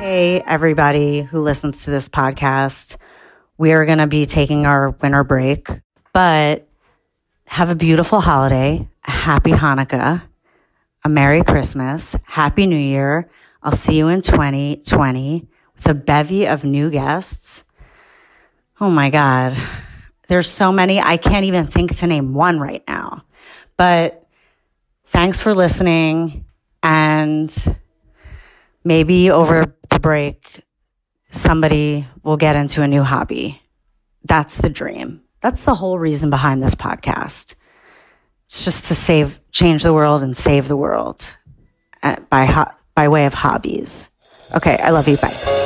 Hey, everybody who listens to this podcast. We are going to be taking our winter break, but have a beautiful holiday, a happy Hanukkah, a Merry Christmas, Happy New Year. I'll see you in 2020 with a bevy of new guests. Oh my God. There's so many. I can't even think to name one right now. But thanks for listening. And maybe over the break, somebody will get into a new hobby. That's the dream. That's the whole reason behind this podcast. It's just to save, change the world and save the world uh, by, by way of hobbies. Okay. I love you. Bye.